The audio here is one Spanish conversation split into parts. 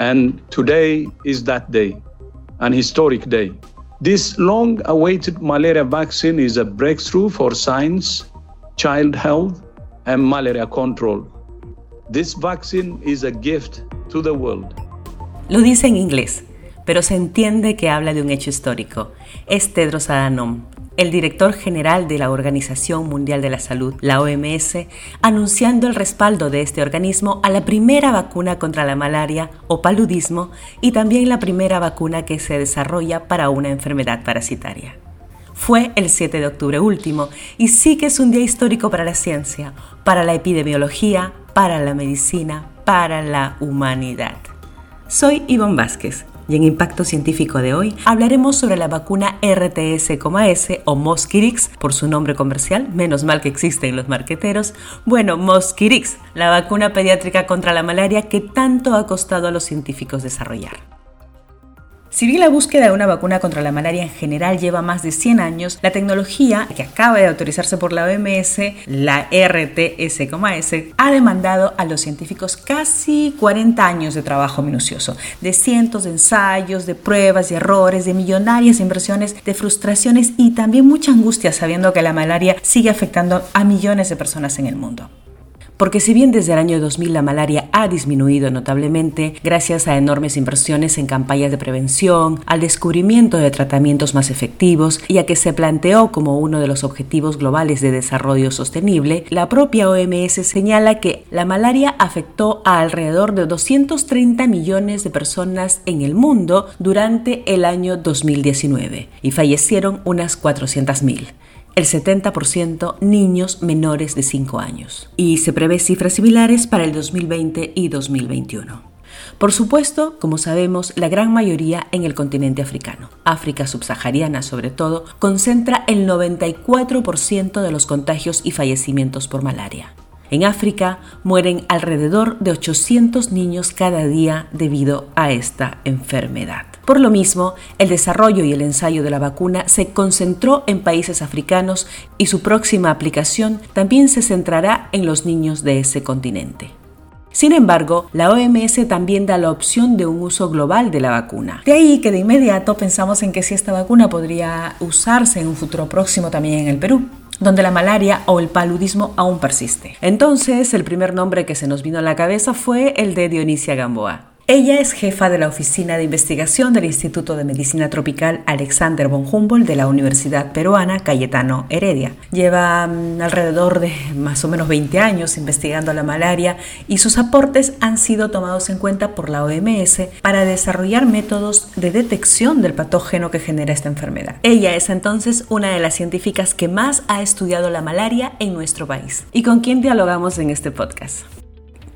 And today is that day, an historic day. This long awaited malaria vaccine is a breakthrough for science, child health, and malaria control. This vaccine is a gift to the world. Lo dice en inglés, pero se entiende que habla de un hecho histórico. Es Tedros Adhanom, el director general de la Organización Mundial de la Salud, la OMS, anunciando el respaldo de este organismo a la primera vacuna contra la malaria o paludismo y también la primera vacuna que se desarrolla para una enfermedad parasitaria. Fue el 7 de octubre último y sí que es un día histórico para la ciencia, para la epidemiología, para la medicina, para la humanidad. Soy Ivonne Vázquez y en Impacto Científico de hoy hablaremos sobre la vacuna RTS-S o Mosquirix por su nombre comercial, menos mal que existen los marqueteros. Bueno, Mosquirix, la vacuna pediátrica contra la malaria que tanto ha costado a los científicos desarrollar. Si bien la búsqueda de una vacuna contra la malaria en general lleva más de 100 años, la tecnología que acaba de autorizarse por la OMS, la RTS-S, ha demandado a los científicos casi 40 años de trabajo minucioso, de cientos de ensayos, de pruebas y errores, de millonarias inversiones, de frustraciones y también mucha angustia sabiendo que la malaria sigue afectando a millones de personas en el mundo porque si bien desde el año 2000 la malaria ha disminuido notablemente gracias a enormes inversiones en campañas de prevención, al descubrimiento de tratamientos más efectivos y a que se planteó como uno de los objetivos globales de desarrollo sostenible, la propia OMS señala que la malaria afectó a alrededor de 230 millones de personas en el mundo durante el año 2019 y fallecieron unas 400.000 el 70% niños menores de 5 años. Y se prevé cifras similares para el 2020 y 2021. Por supuesto, como sabemos, la gran mayoría en el continente africano. África subsahariana, sobre todo, concentra el 94% de los contagios y fallecimientos por malaria. En África mueren alrededor de 800 niños cada día debido a esta enfermedad. Por lo mismo, el desarrollo y el ensayo de la vacuna se concentró en países africanos y su próxima aplicación también se centrará en los niños de ese continente. Sin embargo, la OMS también da la opción de un uso global de la vacuna. De ahí que de inmediato pensamos en que si esta vacuna podría usarse en un futuro próximo también en el Perú donde la malaria o el paludismo aún persiste. Entonces, el primer nombre que se nos vino a la cabeza fue el de Dionisia Gamboa. Ella es jefa de la Oficina de Investigación del Instituto de Medicina Tropical Alexander von Humboldt de la Universidad Peruana Cayetano Heredia. Lleva mm, alrededor de más o menos 20 años investigando la malaria y sus aportes han sido tomados en cuenta por la OMS para desarrollar métodos de detección del patógeno que genera esta enfermedad. Ella es entonces una de las científicas que más ha estudiado la malaria en nuestro país y con quien dialogamos en este podcast.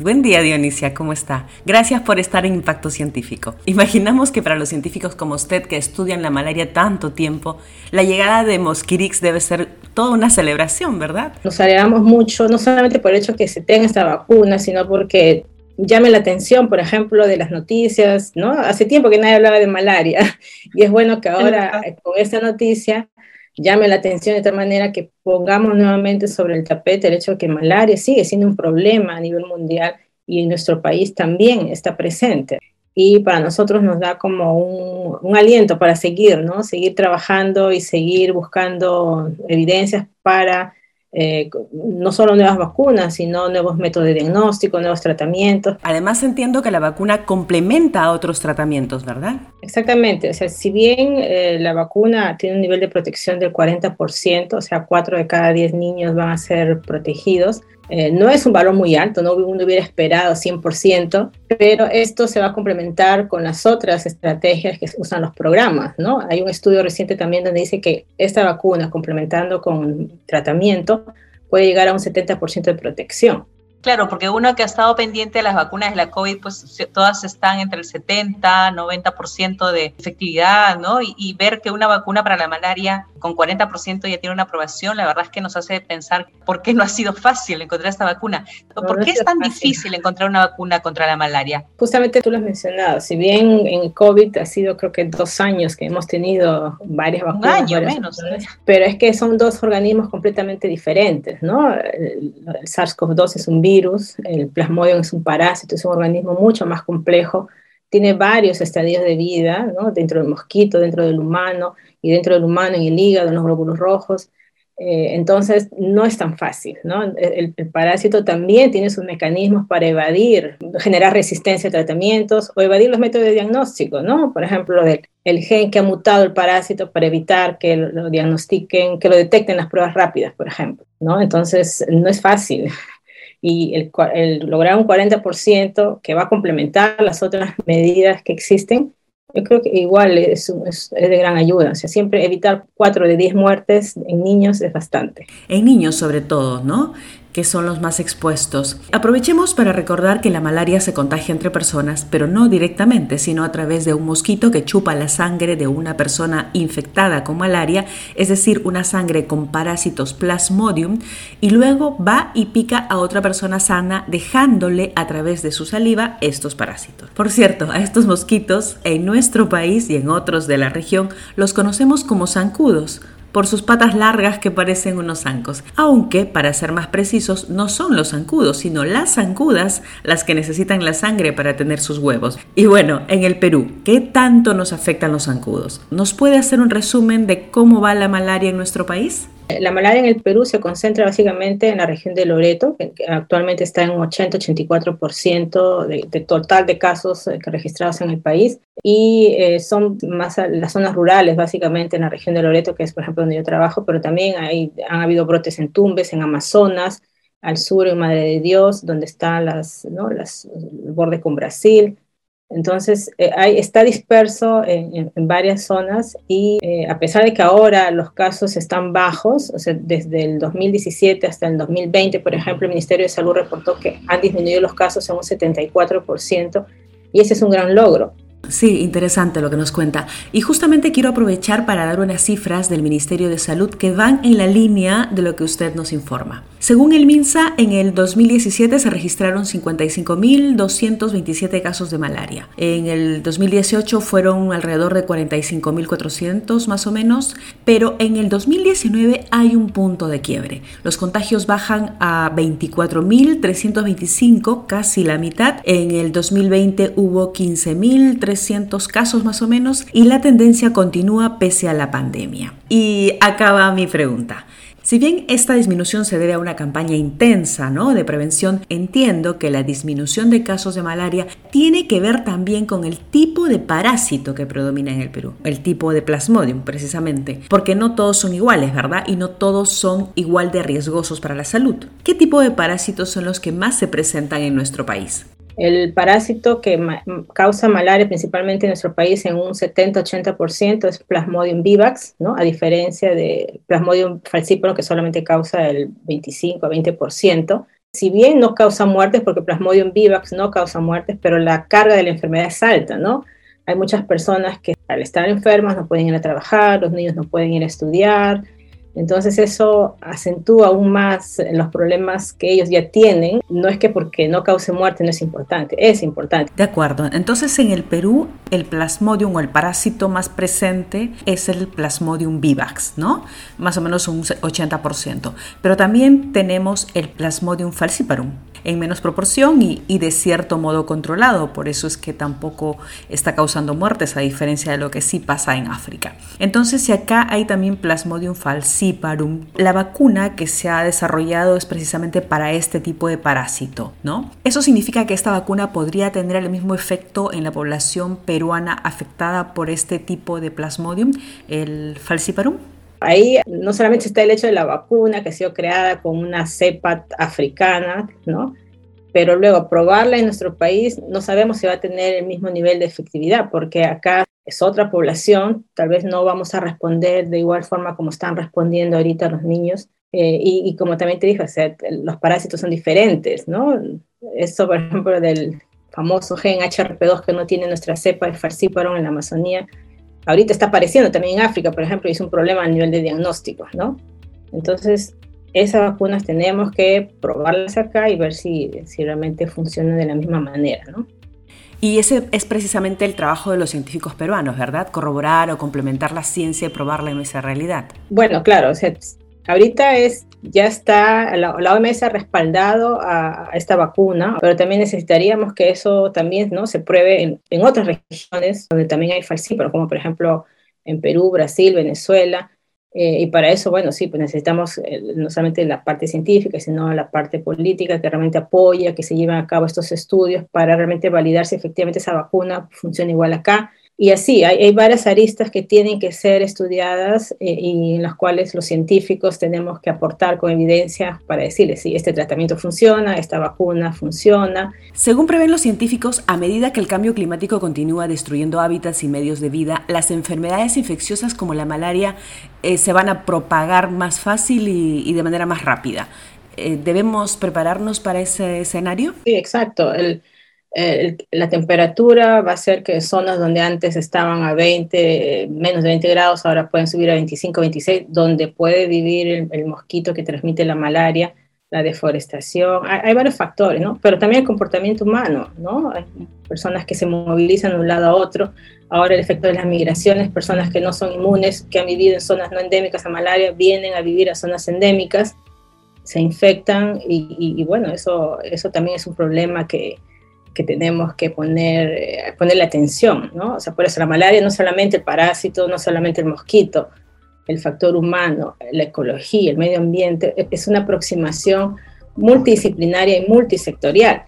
Buen día Dionisia, ¿cómo está? Gracias por estar en Impacto Científico. Imaginamos que para los científicos como usted que estudian la malaria tanto tiempo, la llegada de Mosquirix debe ser toda una celebración, ¿verdad? Nos alegramos mucho, no solamente por el hecho que se tenga esta vacuna, sino porque llame la atención, por ejemplo, de las noticias, ¿no? Hace tiempo que nadie hablaba de malaria y es bueno que ahora con esta noticia llame la atención de tal manera que pongamos nuevamente sobre el tapete el hecho de que malaria sigue siendo un problema a nivel mundial y en nuestro país también está presente. Y para nosotros nos da como un, un aliento para seguir, ¿no? Seguir trabajando y seguir buscando evidencias para eh, no solo nuevas vacunas, sino nuevos métodos de diagnóstico, nuevos tratamientos. Además entiendo que la vacuna complementa a otros tratamientos, ¿verdad? Exactamente, o sea, si bien eh, la vacuna tiene un nivel de protección del 40%, o sea, 4 de cada 10 niños van a ser protegidos, eh, no es un valor muy alto, no uno hubiera esperado 100%, pero esto se va a complementar con las otras estrategias que usan los programas, ¿no? Hay un estudio reciente también donde dice que esta vacuna, complementando con tratamiento, puede llegar a un 70% de protección. Claro, porque uno que ha estado pendiente de las vacunas de la COVID, pues todas están entre el 70, 90% de efectividad, ¿no? Y, y, ver que una vacuna para la malaria con 40% ya tiene una aprobación, la verdad es que nos hace pensar por qué no ha sido fácil encontrar esta vacuna. ¿Por qué es tan difícil encontrar una vacuna contra la malaria? Justamente tú lo has mencionado, si bien en COVID ha sido creo que dos años que hemos tenido varias vacunas. Un año menos. Pero es que son dos organismos completamente diferentes, ¿no? El SARS-CoV-2 es un virus virus, el plasmodium es un parásito, es un organismo mucho más complejo, tiene varios estadios de vida, ¿no? dentro del mosquito, dentro del humano, y dentro del humano en el hígado, en los glóbulos rojos. Eh, entonces, no es tan fácil. ¿no? El, parásito también tiene sus mecanismos para evadir, generar resistencia a tratamientos o evadir los métodos de diagnóstico. ¿no? Por ejemplo, el, el gen que ha mutado el parásito para evitar que lo, diagnostiquen, que lo detecten las pruebas rápidas, por ejemplo. ¿no? Entonces, no es fácil y el, lograr un 40% que va a complementar las otras medidas que existen, yo creo que igual es, es, de gran ayuda. O sea, siempre evitar 4 de 10 muertes en niños es bastante. En niños sobre todo, ¿no? Que son los más expuestos. Aprovechemos para recordar que la malaria se contagia entre personas, pero no directamente, sino a través de un mosquito que chupa la sangre de una persona infectada con malaria, es decir, una sangre con parásitos plasmodium, y luego va y pica a otra persona sana, dejándole a través de su saliva estos parásitos. Por cierto, a estos mosquitos en nuestro país y en otros de la región los conocemos como zancudos por sus patas largas que parecen unos zancos, aunque, para ser más precisos, no son los zancudos, sino las zancudas las que necesitan la sangre para tener sus huevos. Y bueno, en el Perú, ¿qué tanto nos afectan los zancudos? ¿Nos puede hacer un resumen de cómo va la malaria en nuestro país? La malaria en el Perú se concentra básicamente en la región de Loreto, que actualmente está en un 80-84% de, total de casos eh, registrados en el país, y eh, son más las zonas rurales, básicamente en la región de Loreto, que es por ejemplo donde yo trabajo, pero también hay, han habido brotes en Tumbes, en Amazonas, al sur en Madre de Dios, donde está las, ¿no? las, borde con Brasil, entonces, eh, está disperso en, varias zonas y eh, a pesar de que ahora los casos están bajos, o sea, desde el 2017 hasta el 2020, por ejemplo, el Ministerio de Salud reportó que han disminuido los casos en un 74% y ese es un gran logro. Sí, interesante lo que nos cuenta. Y justamente quiero aprovechar para dar unas cifras del Ministerio de Salud que van en la línea de lo que usted nos informa. Según el MINSA, en el 2017 se registraron 55.227 casos de malaria. En el 2018 fueron alrededor de 45.400 más o menos, pero en el 2019 hay un punto de quiebre. Los contagios bajan a 24.325, casi la mitad. En el 2020 hubo 15.300 casos más o menos y la tendencia continúa pese a la pandemia. Y acaba mi pregunta. Si bien esta disminución se debe a una campaña intensa ¿no? de prevención, entiendo que la disminución de casos de malaria tiene que ver también con el tipo de parásito que predomina en el Perú, el tipo de plasmodium precisamente, porque no todos son iguales, ¿verdad? Y no todos son igual de riesgosos para la salud. ¿Qué tipo de parásitos son los que más se presentan en nuestro país? El parásito que causa malaria principalmente en nuestro país en un 70-80% es Plasmodium vivax, ¿no? a diferencia de Plasmodium falciparum que solamente causa el 25-20%. Si bien no causa muertes, porque Plasmodium vivax no causa muertes, pero la carga de la enfermedad es alta, ¿no? Hay muchas personas que al estar enfermas no pueden ir a trabajar, los niños no pueden ir a estudiar, entonces eso acentúa aún más los problemas que ellos ya tienen. No es que porque no cause muerte no es importante, es importante. De acuerdo. Entonces en el Perú el plasmodium o el parásito más presente es el plasmodium vivax, ¿no? Más o menos un 80%. Pero también tenemos el plasmodium falciparum, en menos proporción y, de cierto modo controlado. Por eso es que tampoco está causando muertes, a diferencia de lo que sí pasa en África. Entonces, si acá hay también Plasmodium falciparum, la vacuna que se ha desarrollado es precisamente para este tipo de parásito, ¿no? Eso significa que esta vacuna podría tener el mismo efecto en la población peruana afectada por este tipo de Plasmodium, el falciparum. Ahí no solamente está el hecho de la vacuna que ha sido creada con una cepa africana, ¿no? Pero luego probarla en nuestro país no sabemos si va a tener el mismo nivel de efectividad, porque acá es otra población, tal vez no vamos a responder de igual forma como están respondiendo ahorita los niños Eh, y, como también te dije, los parásitos son diferentes, ¿no? Eso, por ejemplo, del famoso gen HRP2 que no tiene nuestra cepa de falciparum en la Amazonía, ahorita está apareciendo también en África, por ejemplo, y es un problema a nivel de diagnóstico, ¿no? Entonces, esas vacunas tenemos que probarlas acá y ver si, si realmente funcionan de la misma manera, ¿no? Y ese es precisamente el trabajo de los científicos peruanos, ¿verdad? Corroborar o complementar la ciencia y probarla en esa realidad. Bueno, claro, o sea, ahorita es, ya está, la, OMS ha respaldado a, esta vacuna, pero también necesitaríamos que eso también ¿no? se pruebe en, en otras regiones donde también hay falsíferos, como por ejemplo en Perú, Brasil, Venezuela, eh, y para eso, bueno, sí, pues necesitamos eh, no solamente la parte científica, sino la parte política que realmente apoya que se lleven a cabo estos estudios para realmente validar si efectivamente esa vacuna funciona igual acá y así, hay, varias aristas que tienen que ser estudiadas eh, y en las cuales los científicos tenemos que aportar con evidencia para decirles si este tratamiento funciona, esta vacuna funciona. Según prevén los científicos, a medida que el cambio climático continúa destruyendo hábitats y medios de vida, las enfermedades infecciosas como la malaria eh, se van a propagar más fácil y, de manera más rápida. Eh, ¿Debemos prepararnos para ese escenario? Sí, exacto. El, la temperatura va a ser que zonas donde antes estaban a 20, menos de 20 grados, ahora pueden subir a 25, 26, donde puede vivir el, mosquito que transmite la malaria, la deforestación. Hay, varios factores, ¿no? Pero también el comportamiento humano, ¿no? Hay personas que se movilizan de un lado a otro. Ahora el efecto de las migraciones, personas que no son inmunes, que han vivido en zonas no endémicas a malaria, vienen a vivir a zonas endémicas, se infectan y, y bueno, eso, eso también es un problema que, que tenemos que poner, eh, ponerle atención, ¿no? O sea, por eso la malaria no solamente el parásito, no solamente el mosquito, el factor humano, la ecología, el medio ambiente, es una aproximación multidisciplinaria y multisectorial.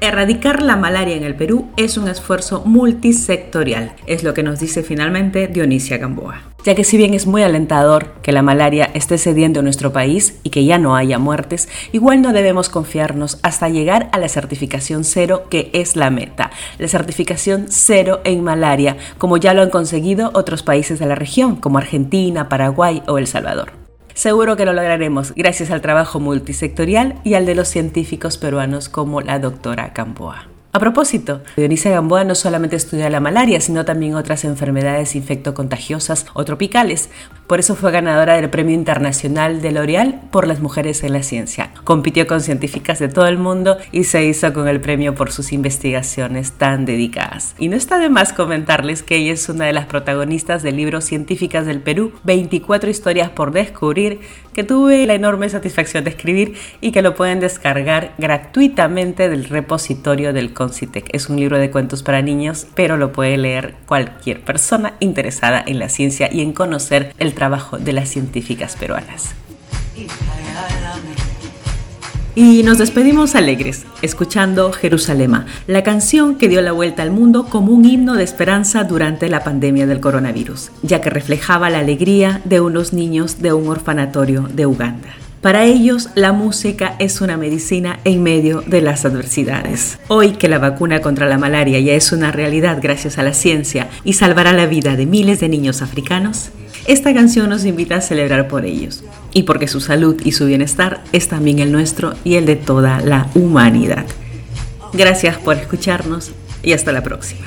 Erradicar la malaria en el Perú es un esfuerzo multisectorial, es lo que nos dice finalmente Dionisia Gamboa. Ya que si bien es muy alentador que la malaria esté cediendo en nuestro país y que ya no haya muertes, igual no debemos confiarnos hasta llegar a la certificación cero que es la meta. La certificación cero en malaria, como ya lo han conseguido otros países de la región, como Argentina, Paraguay o El Salvador. Seguro que lo lograremos gracias al trabajo multisectorial y al de los científicos peruanos como la doctora Campoa. A propósito, Dionisia Gamboa no solamente estudia la malaria, sino también otras enfermedades infectocontagiosas o tropicales. Por eso fue ganadora del Premio Internacional de L'Oréal por las mujeres en la ciencia. Compitió con científicas de todo el mundo y se hizo con el premio por sus investigaciones tan dedicadas. Y no está de más comentarles que ella es una de las protagonistas del libro Científicas del Perú, 24 historias por descubrir, que tuve la enorme satisfacción de escribir y que lo pueden descargar gratuitamente del repositorio del Es un libro de cuentos para niños, pero lo puede leer cualquier persona interesada en la ciencia y en conocer el trabajo de las científicas peruanas. Y nos despedimos alegres, escuchando Jerusalema, la canción que dio la vuelta al mundo como un himno de esperanza durante la pandemia del coronavirus, ya que reflejaba la alegría de unos niños de un orfanatorio de Uganda. Para ellos, la música es una medicina en medio de las adversidades. Hoy que la vacuna contra la malaria ya es una realidad gracias a la ciencia y salvará la vida de miles de niños africanos, esta canción nos invita a celebrar por ellos y porque su salud y su bienestar es también el nuestro y el de toda la humanidad. Gracias por escucharnos y hasta la próxima.